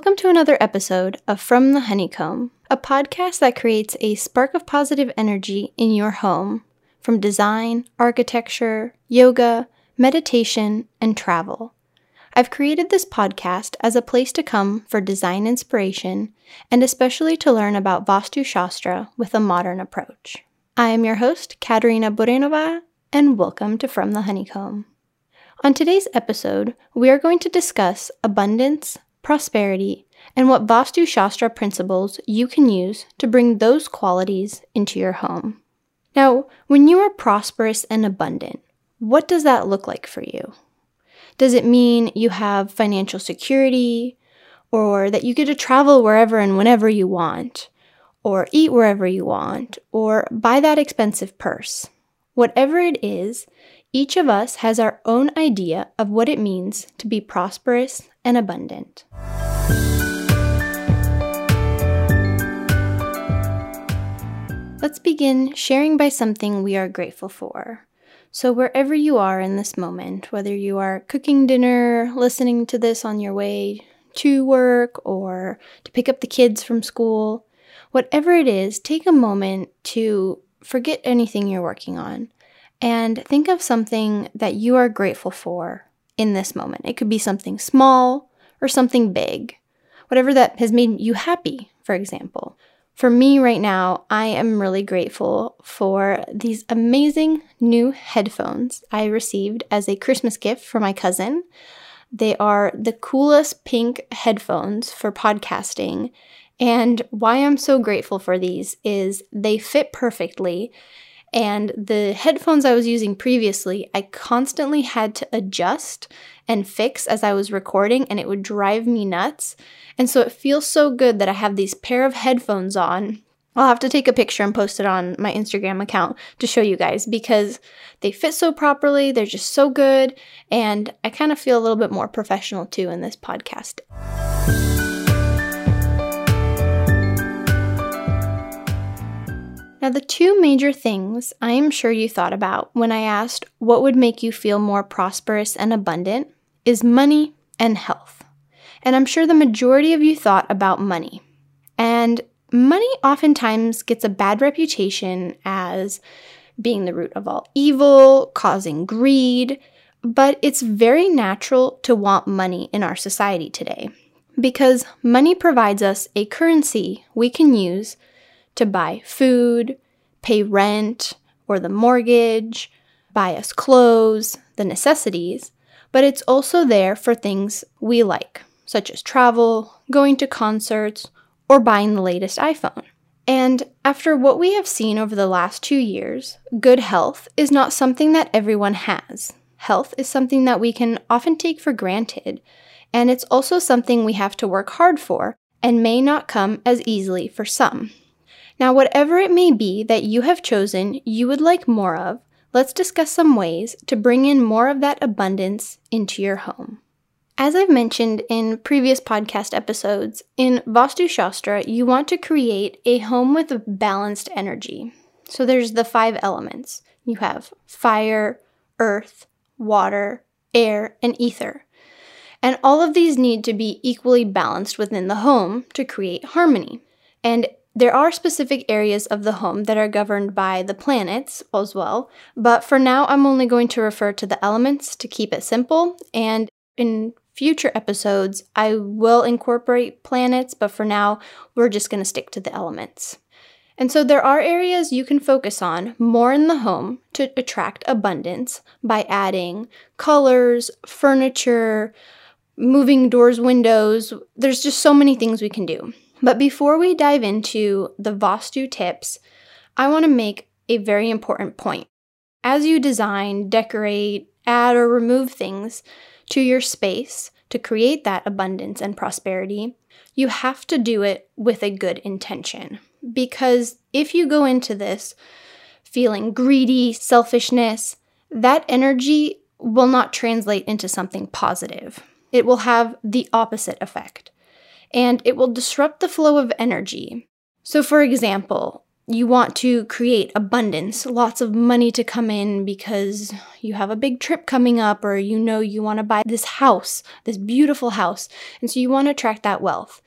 Welcome to another episode of From the Honeycomb, a podcast that creates a spark of positive energy in your home from design, architecture, yoga, meditation, and travel. I've created this podcast as a place to come for design inspiration and especially to learn about Vastu Shastra with a modern approach. I am your host, Katerina Burenova, and welcome to From the Honeycomb. On today's episode, we are going to discuss abundance, prosperity, and what Vastu Shastra principles you can use to bring those qualities into your home. Now, when you are prosperous and abundant, what does that look like for you? Does it mean you have financial security, or that you get to travel wherever and whenever you want, or eat wherever you want, or buy that expensive purse? Whatever it is, each of us has our own idea of what it means to be prosperous and abundant. Let's begin sharing by something we are grateful for. So, wherever you are in this moment, whether you are cooking dinner, listening to this on your way to work, or to pick up the kids from school, whatever it is, take a moment to forget anything you're working on and think of something that you are grateful for in this moment. It could be something small or something big, whatever that has made you happy, for example. For me right now, I am really grateful for these amazing new headphones I received as a Christmas gift for my cousin. They are the coolest pink headphones for podcasting. And why I'm so grateful for these is they fit perfectly and the headphones I was using previously, I constantly had to adjust and fix as I was recording, and it would drive me nuts. And so it feels so good that I have these pair of headphones on. I'll have to take a picture and post it on my Instagram account to show you guys because they fit so properly, they're just so good, and I kind of feel a little bit more professional too in this podcast. Now, the two major things I am sure you thought about when I asked what would make you feel more prosperous and abundant is money and health. And I'm sure the majority of you thought about money. And money oftentimes gets a bad reputation as being the root of all evil, causing greed, but it's very natural to want money in our society today because money provides us a currency we can use to buy food, pay rent or the mortgage, buy us clothes, the necessities, but it's also there for things we like, such as travel, going to concerts, or buying the latest iPhone. And after what we have seen over the last two years, good health is not something that everyone has. Health is something that we can often take for granted, and it's also something we have to work hard for and may not come as easily for some. Now, whatever it may be that you have chosen you would like more of, let's discuss some ways to bring in more of that abundance into your home. As I've mentioned in previous podcast episodes, in Vastu Shastra, you want to create a home with balanced energy. So there's the five elements you have fire, earth, water, air, and ether. And all of these need to be equally balanced within the home to create harmony. And there are specific areas of the home that are governed by the planets as well, but for now I'm only going to refer to the elements to keep it simple. And in future episodes, I will incorporate planets, but for now, we're just going to stick to the elements. And so there are areas you can focus on more in the home to attract abundance by adding colors, furniture, moving doors, windows. There's just so many things we can do. But before we dive into the Vastu tips, I want to make a very important point. As you design, decorate, add, or remove things to your space to create that abundance and prosperity, you have to do it with a good intention. Because if you go into this feeling greedy, selfishness, that energy will not translate into something positive. It will have the opposite effect and it will disrupt the flow of energy. So, for example, you want to create abundance, lots of money to come in because you have a big trip coming up, or you know you want to buy this house, this beautiful house. And so you want to attract that wealth.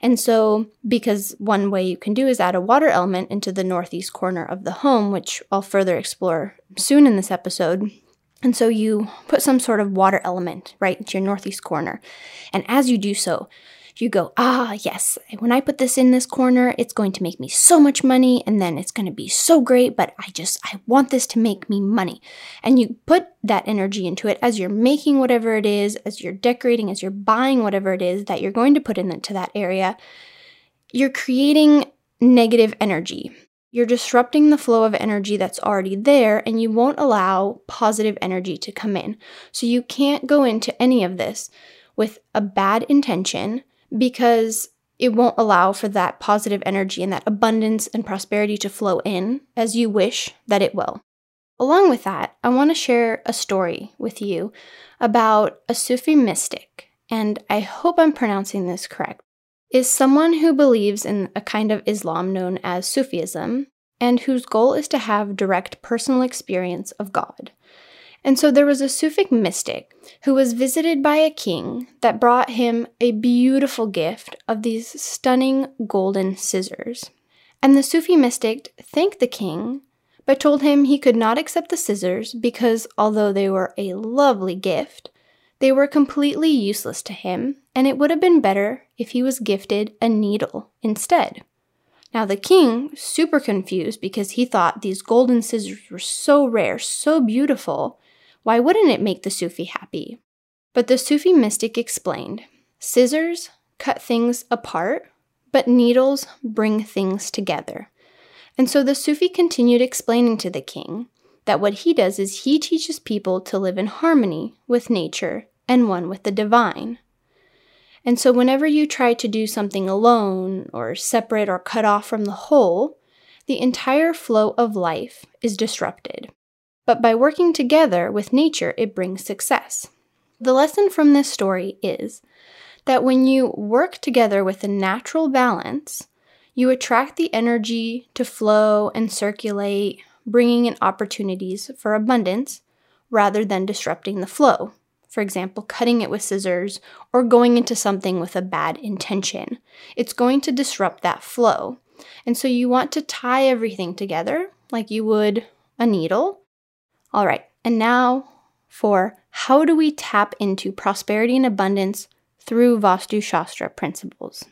And so, because one way you can do is add a water element into the northeast corner of the home, which I'll further explore soon in this episode. And so you put some sort of water element right into your northeast corner. And as you do so, you go, ah, yes, when I put this in this corner, it's going to make me so much money and then it's going to be so great, but I just, I want this to make me money. And you put that energy into it as you're making whatever it is, as you're decorating, as you're buying whatever it is that you're going to put into that area. You're creating negative energy. You're disrupting the flow of energy that's already there, and you won't allow positive energy to come in. So, you can't go into any of this with a bad intention because it won't allow for that positive energy and that abundance and prosperity to flow in as you wish that it will. Along with that, I want to share a story with you about a Sufi mystic, and I hope I'm pronouncing this correct. Is someone who believes in a kind of Islam known as Sufism and whose goal is to have direct personal experience of God. And so there was a Sufic mystic who was visited by a king that brought him a beautiful gift of these stunning golden scissors. And the Sufi mystic thanked the king, but told him he could not accept the scissors because, although they were a lovely gift, they were completely useless to him, and it would have been better if he was gifted a needle instead. Now, the king, super confused because he thought these golden scissors were so rare, so beautiful, why wouldn't it make the Sufi happy? But the Sufi mystic explained scissors cut things apart, but needles bring things together. And so the Sufi continued explaining to the king that what he does is he teaches people to live in harmony with nature and one with the divine. And so whenever you try to do something alone or separate or cut off from the whole, the entire flow of life is disrupted. But by working together with nature, it brings success. The lesson from this story is that when you work together with a natural balance, you attract the energy to flow and circulate, bringing in opportunities for abundance rather than disrupting the flow. For example, cutting it with scissors or going into something with a bad intention. It's going to disrupt that flow. And so you want to tie everything together like you would a needle all right, and now for how do we tap into prosperity and abundance through Vastu Shastra principles?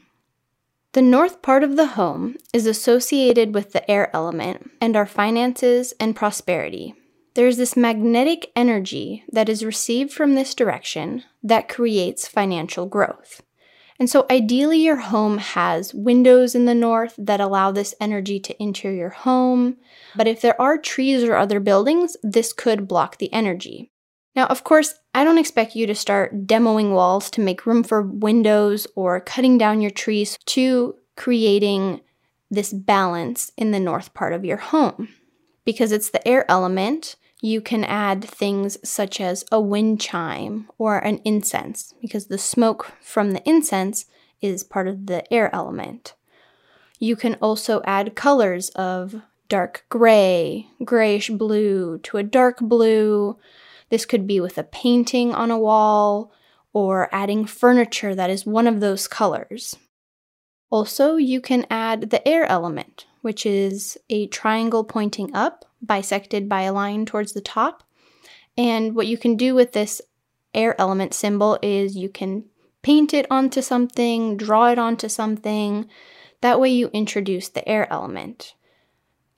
The north part of the home is associated with the air element and our finances and prosperity. There's this magnetic energy that is received from this direction that creates financial growth. And so, ideally, your home has windows in the north that allow this energy to enter your home. But if there are trees or other buildings, this could block the energy. Now, of course, I don't expect you to start demoing walls to make room for windows or cutting down your trees to creating this balance in the north part of your home because it's the air element you can add things such as a wind chime or an incense, because the smoke from the incense is part of the air element. You can also add colors of dark gray, grayish blue to a dark blue. This could be with a painting on a wall or adding furniture that is one of those colors. Also, you can add the air element, which is a triangle pointing up bisected by a line towards the top. And what you can do with this air element symbol is you can paint it onto something, draw it onto something. That way you introduce the air element.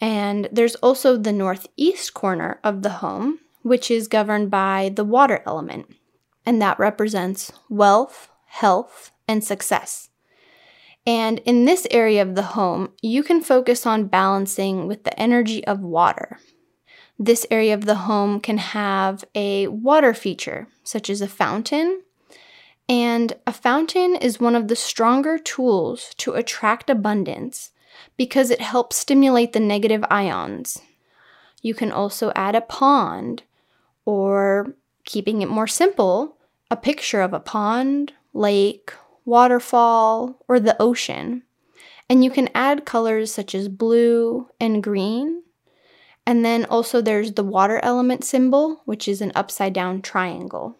And there's also the northeast corner of the home, which is governed by the water element, and that represents wealth, health, and success. And in this area of the home, you can focus on balancing with the energy of water. This area of the home can have a water feature, such as a fountain. And a fountain is one of the stronger tools to attract abundance because it helps stimulate the negative ions. You can also add a pond, or keeping it more simple, a picture of a pond, lake, waterfall, or the ocean. And you can add colors such as blue and green. And then also there's the water element symbol, which is an upside down triangle.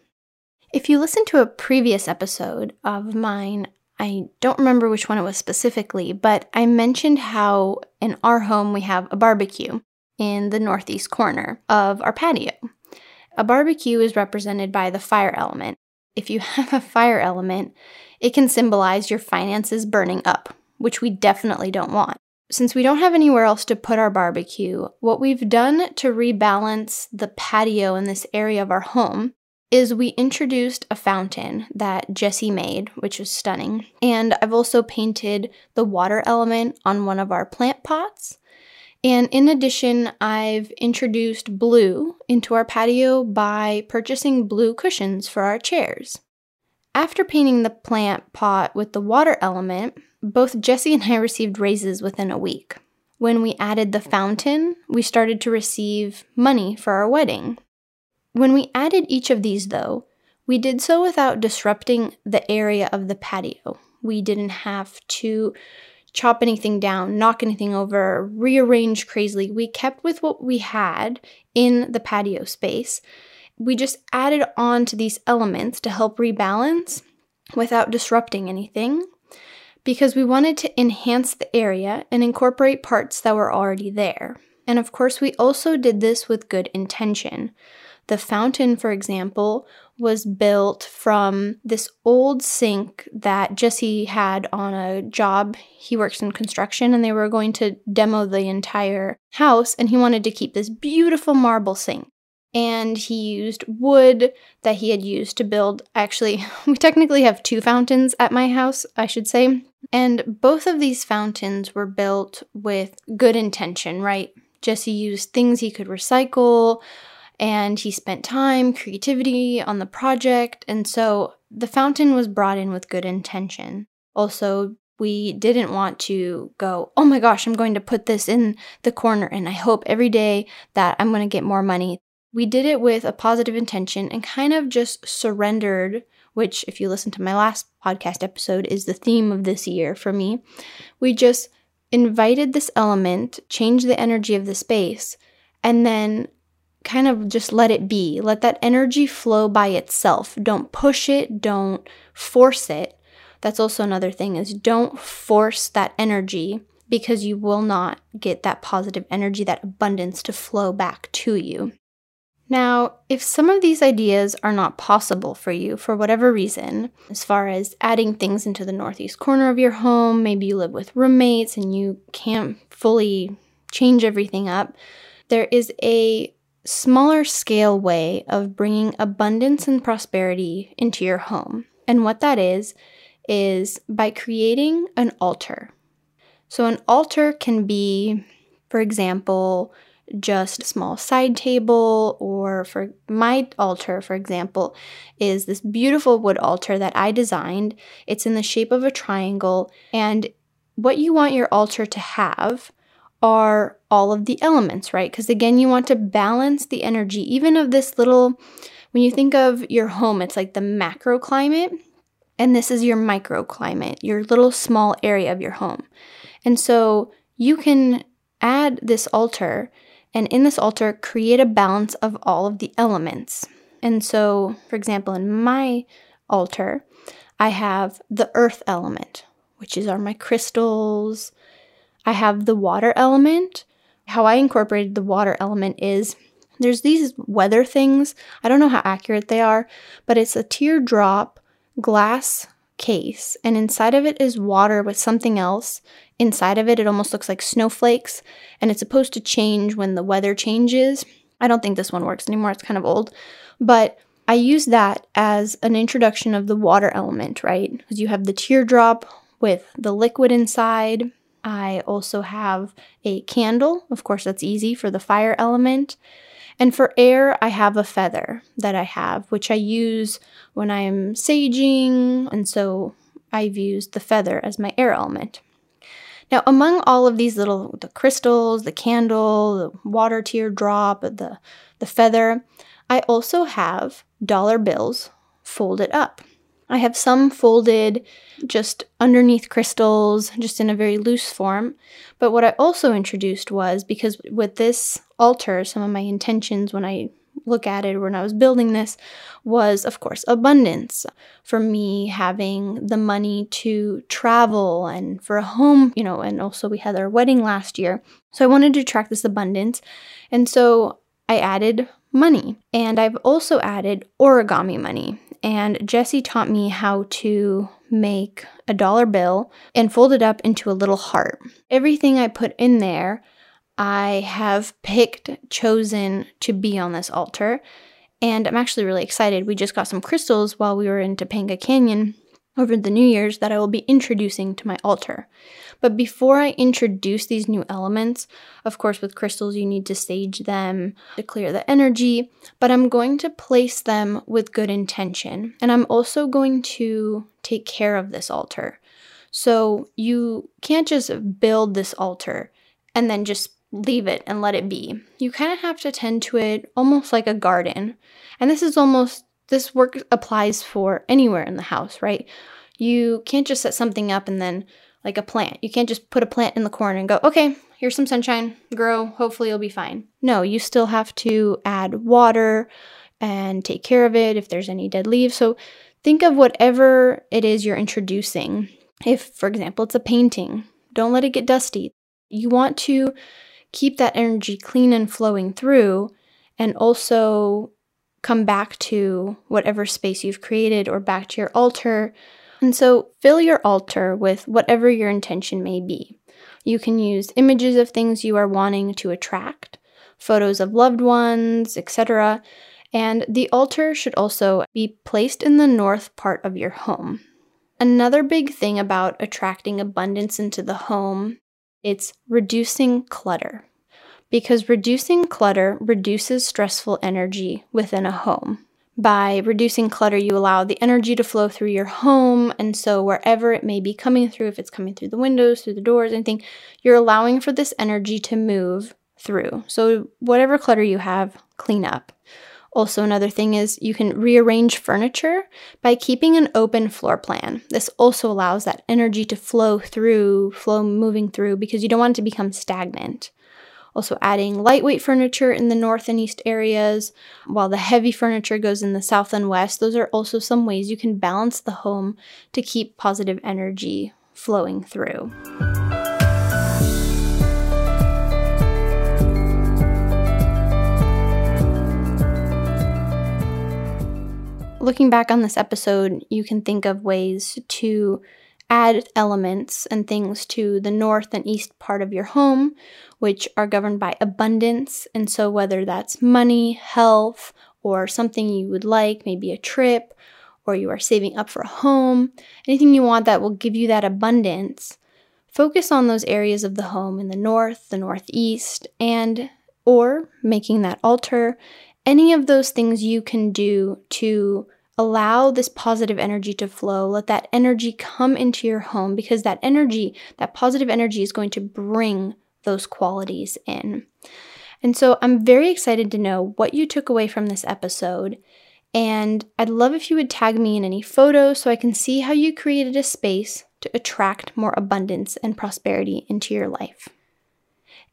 If you listen to a previous episode of mine, I don't remember which one it was specifically, but I mentioned how in our home we have a barbecue in the northeast corner of our patio. A barbecue is represented by the fire element. If you have a fire element, it can symbolize your finances burning up, which we definitely don't want. Since we don't have anywhere else to put our barbecue, what we've done to rebalance the patio in this area of our home is we introduced a fountain that Jesse made, which was stunning. And I've also painted the water element on one of our plant pots. And in addition, I've introduced blue into our patio by purchasing blue cushions for our chairs. After painting the plant pot with the water element, both Jesse and I received raises within a week. When we added the fountain, we started to receive money for our wedding. When we added each of these, though, we did so without disrupting the area of the patio. We didn't have to chop anything down, knock anything over, rearrange crazily. We kept with what we had in the patio space. We just added on to these elements to help rebalance without disrupting anything because we wanted to enhance the area and incorporate parts that were already there. And of course, we also did this with good intention. The fountain, for example, was built from this old sink that Jesse had on a job. He works in construction and they were going to demo the entire house, and he wanted to keep this beautiful marble sink. And he used wood that he had used to build. Actually, we technically have two fountains at my house, I should say. And both of these fountains were built with good intention, right? Jesse used things he could recycle, and he spent time, creativity on the project, and so the fountain was brought in with good intention. Also, we didn't want to go, oh my gosh, I'm going to put this in the corner and I hope every day that I'm going to get more money. We did it with a positive intention and kind of just surrendered, which, if you listen to my last podcast episode, is the theme of this year for me. We just invited this element, changed the energy of the space, and then kind of just let it be. Let that energy flow by itself. Don't push it, don't force it. That's also another thing is don't force that energy because you will not get that positive energy, that abundance to flow back to you. Now, if some of these ideas are not possible for you for whatever reason, as far as adding things into the northeast corner of your home, maybe you live with roommates and you can't fully change everything up, there is a smaller scale way of bringing abundance and prosperity into your home. And what that is, is by creating an altar. So, an altar can be, for example, just a small side table, or for my altar, for example, is this beautiful wood altar that I designed. It's in the shape of a triangle, and what you want your altar to have are all of the elements, right? Because again, you want to balance the energy, even of this little, when you think of your home, it's like the macro climate, and this is your microclimate, your little small area of your home. And so you can add this altar, and in this altar, create a balance of all of the elements. And so, for example, in my altar, I have the earth element, which is are my crystals, I have the water element. How I incorporated the water element is there's these weather things. I don't know how accurate they are, but it's a teardrop glass case, and inside of it is water with something else. Inside of it, it almost looks like snowflakes, and it's supposed to change when the weather changes. I don't think this one works anymore, it's kind of old, but I use that as an introduction of the water element, right? Because you have the teardrop with the liquid inside, I also have a candle. Of course, that's easy for the fire element. And for air, I have a feather that I have, which I use when I'm saging. And so I've used the feather as my air element. Now, among all of these little the crystals, the candle, the water teardrop, the, the feather, I also have dollar bills folded up. I have some folded just underneath crystals, just in a very loose form. But what I also introduced was because with this altar, some of my intentions when I look at it when I was building this was, of course, abundance. For me, having the money to travel and for a home, you know, and also we had our wedding last year. So I wanted to track this abundance. And so I added money. And I've also added origami money. And Jesse taught me how to make a dollar bill and fold it up into a little heart. Everything I put in there I have picked, chosen to be on this altar. And I'm actually really excited. We just got some crystals while we were in Topanga Canyon over the New Year's that I will be introducing to my altar. But before I introduce these new elements, of course, with crystals, you need to sage them to clear the energy, but I'm going to place them with good intention. And I'm also going to take care of this altar. So you can't just build this altar and then just leave it and let it be. You kind of have to tend to it almost like a garden. And this is almost, this work applies for anywhere in the house, right? You can't just set something up and then, like a plant, you can't just put a plant in the corner and go, okay, here's some sunshine, grow, hopefully you'll be fine. No, you still have to add water and take care of it if there's any dead leaves. So think of whatever it is you're introducing. If, for example, it's a painting, don't let it get dusty. You want to keep that energy clean and flowing through, and also come back to whatever space you've created or back to your altar. And so fill your altar with whatever your intention may be. You can use images of things you are wanting to attract, photos of loved ones, etc. And the altar should also be placed in the north part of your home. Another big thing about attracting abundance into the home it's reducing clutter. Because reducing clutter reduces stressful energy within a home. By reducing clutter, you allow the energy to flow through your home. And so, wherever it may be coming through, if it's coming through the windows, through the doors, anything, you're allowing for this energy to move through. So, whatever clutter you have, clean up. Also, another thing is you can rearrange furniture by keeping an open floor plan. This also allows that energy to flow through, flow moving through, because you don't want it to become stagnant. Also, adding lightweight furniture in the north and east areas, while the heavy furniture goes in the south and west. Those are also some ways you can balance the home to keep positive energy flowing through. looking back on this episode, you can think of ways to add elements and things to the north and east part of your home, which are governed by abundance. And so, whether that's money, health, or something you would like, maybe a trip, or you are saving up for a home, anything you want that will give you that abundance, focus on those areas of the home in the north, the northeast, and or making that altar, any of those things you can do to allow this positive energy to flow. Let that energy come into your home because that energy, that positive energy, is going to bring those qualities in. And so I'm very excited to know what you took away from this episode. And I'd love if you would tag me in any photos so I can see how you created a space to attract more abundance and prosperity into your life.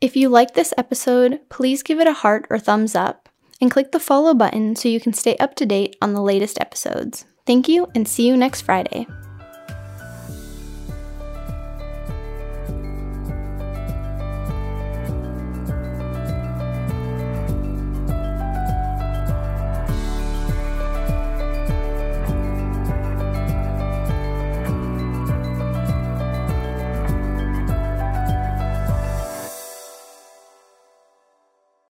If you like this episode, please give it a heart or thumbs up and click the follow button so you can stay up to date on the latest episodes. Thank you and see you next Friday.